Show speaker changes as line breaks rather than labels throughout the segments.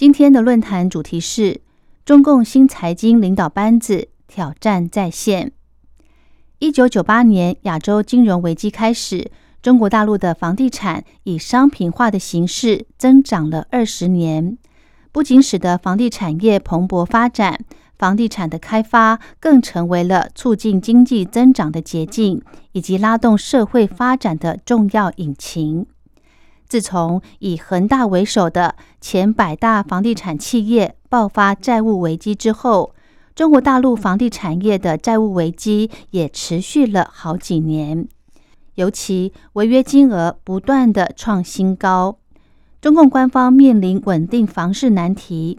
今天的论坛主题是中共新财经领导班子挑战再现。一九九八年亚洲金融危机开始，中国大陆的房地产以商品化的形式增长了二十年，不仅使得房地产业蓬勃发展。房地产的开发更成为了促进经济增长的捷径，以及拉动社会发展的重要引擎。自从以恒大为首的前百大房地产企业爆发债务危机之后，中国大陆房地产业的债务危机也持续了好几年，尤其违约金额不断的创新高，中共官方面临稳定房市难题。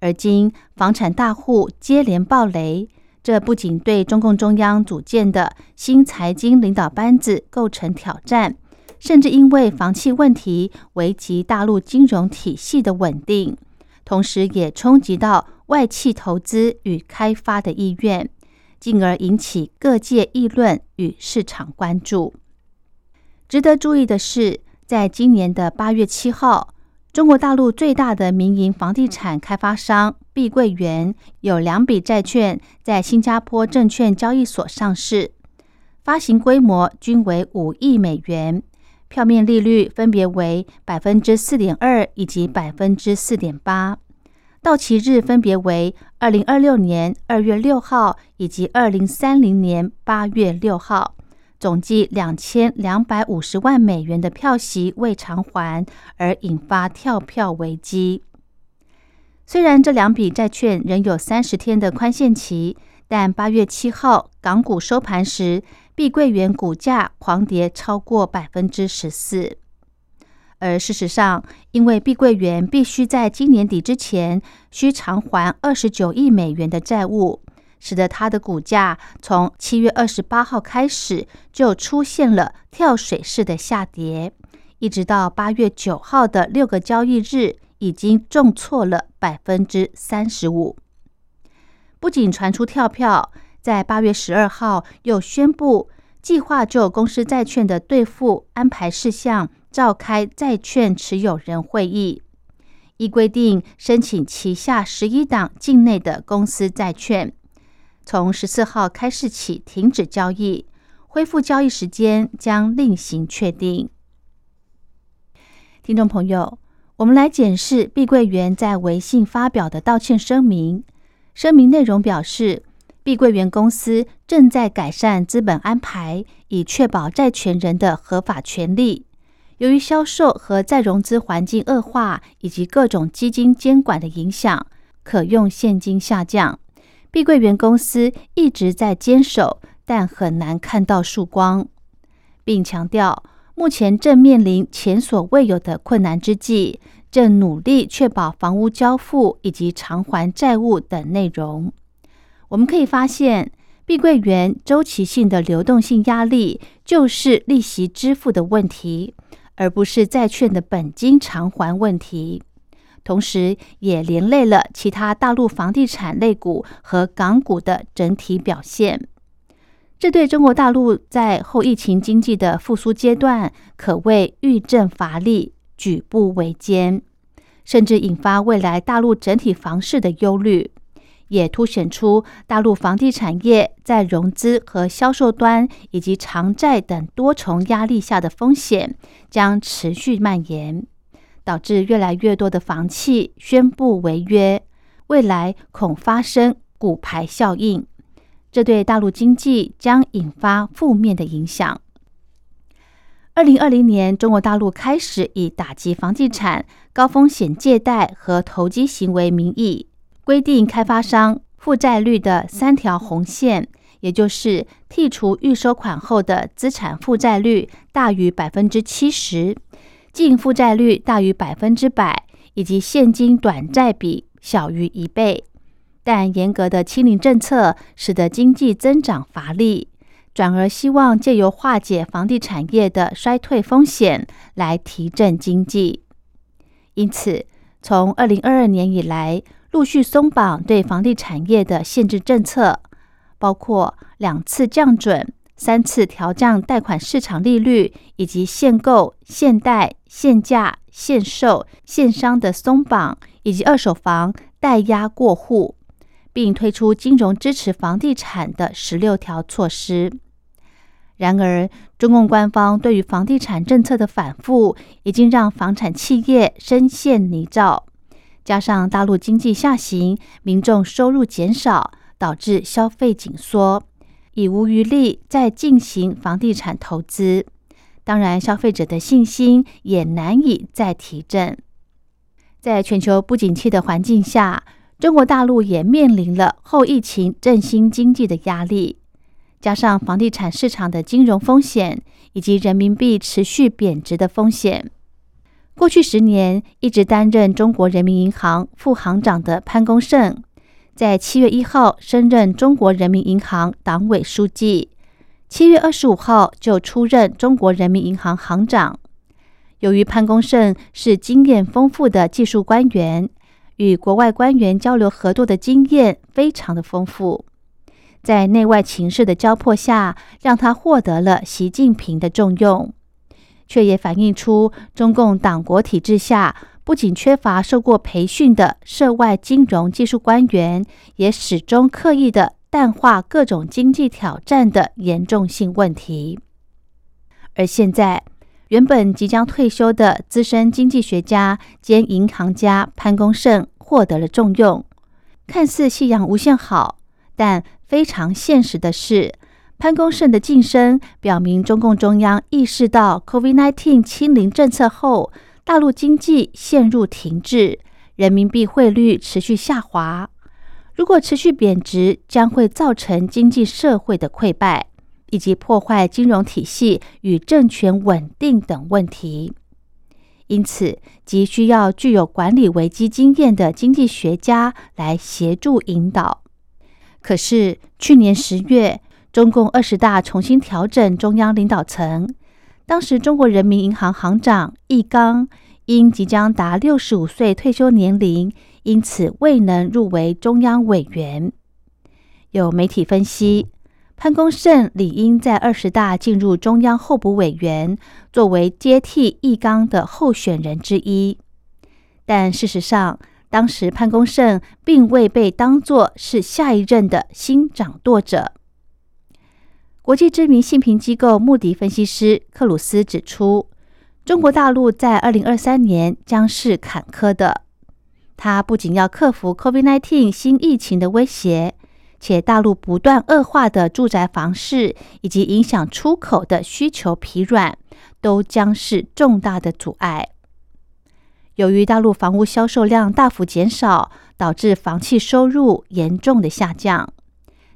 而今房产大户接连暴雷，这不仅对中共中央组建的新财经领导班子构成挑战，甚至因为房企问题危及大陆金融体系的稳定，同时也冲击到外企投资与开发的意愿，进而引起各界议论与市场关注。值得注意的是，在今年的八月七号。中国大陆最大的民营房地产开发商碧桂园有两笔债券在新加坡证券交易所上市，发行规模均为五亿美元，票面利率分别为百分之四点二以及百分之四点八，到期日分别为二零二六年二月六号以及二零三零年八月六号。总计两千两百五十万美元的票息未偿还，而引发跳票危机。虽然这两笔债券仍有三十天的宽限期，但八月七号港股收盘时，碧桂园股价狂跌超过百分之十四。而事实上，因为碧桂园必须在今年底之前需偿还二十九亿美元的债务。使得它的股价从七月二十八号开始就出现了跳水式的下跌，一直到八月九号的六个交易日，已经重挫了百分之三十五。不仅传出跳票，在八月十二号又宣布计划就公司债券的兑付安排事项召开债券持有人会议，依规定申请旗下十一档境内的公司债券。从十四号开市起停止交易，恢复交易时间将另行确定。听众朋友，我们来检视碧桂园在微信发表的道歉声明。声明内容表示，碧桂园公司正在改善资本安排，以确保债权人的合法权利。由于销售和再融资环境恶化，以及各种基金监管的影响，可用现金下降。碧桂园公司一直在坚守，但很难看到曙光，并强调目前正面临前所未有的困难之际，正努力确保房屋交付以及偿还债务等内容。我们可以发现，碧桂园周期性的流动性压力就是利息支付的问题，而不是债券的本金偿还问题。同时，也连累了其他大陆房地产类股和港股的整体表现。这对中国大陆在后疫情经济的复苏阶段可谓遇阵乏力、举步维艰，甚至引发未来大陆整体房市的忧虑，也凸显出大陆房地产业在融资和销售端以及偿债等多重压力下的风险将持续蔓延。导致越来越多的房企宣布违约，未来恐发生股牌效应，这对大陆经济将引发负面的影响。二零二零年，中国大陆开始以打击房地产高风险借贷和投机行为名义，规定开发商负债率的三条红线，也就是剔除预收款后的资产负债率大于百分之七十。净负债率大于百分之百，以及现金短债比小于一倍，但严格的清零政策使得经济增长乏力，转而希望借由化解房地产业的衰退风险来提振经济。因此，从二零二二年以来，陆续松绑对房地产业的限制政策，包括两次降准。三次调降贷款市场利率，以及限购、限贷、限价、限售、限商的松绑，以及二手房代押过户，并推出金融支持房地产的十六条措施。然而，中共官方对于房地产政策的反复，已经让房产企业深陷泥沼。加上大陆经济下行，民众收入减少，导致消费紧缩。已无余力再进行房地产投资，当然，消费者的信心也难以再提振。在全球不景气的环境下，中国大陆也面临了后疫情振兴经济的压力，加上房地产市场的金融风险以及人民币持续贬值的风险。过去十年一直担任中国人民银行副行长的潘功胜。在七月一号升任中国人民银行党委书记，七月二十五号就出任中国人民银行行长。由于潘功胜是经验丰富的技术官员，与国外官员交流合作的经验非常的丰富，在内外情势的交迫下，让他获得了习近平的重用，却也反映出中共党国体制下。不仅缺乏受过培训的涉外金融技术官员，也始终刻意的淡化各种经济挑战的严重性问题。而现在，原本即将退休的资深经济学家兼银行家潘功胜获得了重用，看似夕阳无限好，但非常现实的是，潘功胜的晋升表明中共中央意识到 COVID-19 清零政策后。大陆经济陷入停滞，人民币汇率持续下滑。如果持续贬值，将会造成经济社会的溃败，以及破坏金融体系与政权稳定等问题。因此，急需要具有管理危机经验的经济学家来协助引导。可是，去年十月，中共二十大重新调整中央领导层。当时，中国人民银行行长易纲因即将达六十五岁退休年龄，因此未能入围中央委员。有媒体分析，潘功胜理应在二十大进入中央候补委员，作为接替易纲的候选人之一。但事实上，当时潘功胜并未被当作是下一任的新掌舵者。国际知名信评机构穆迪分析师克鲁斯指出，中国大陆在二零二三年将是坎坷的。他不仅要克服 COVID-19 新疫情的威胁，且大陆不断恶化的住宅房市以及影响出口的需求疲软，都将是重大的阻碍。由于大陆房屋销售量大幅减少，导致房企收入严重的下降。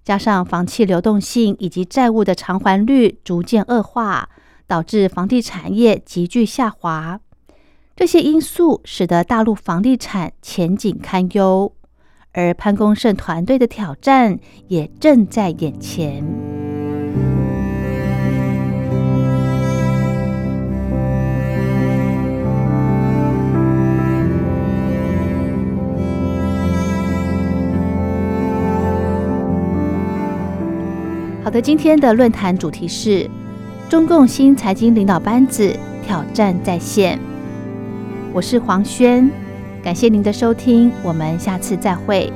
加上房企流动性以及债务的偿还率逐渐恶化，导致房地产业急剧下滑。这些因素使得大陆房地产前景堪忧，而潘功胜团队的挑战也正在眼前。好的，今天的论坛主题是中共新财经领导班子挑战在线。我是黄轩，感谢您的收听，我们下次再会。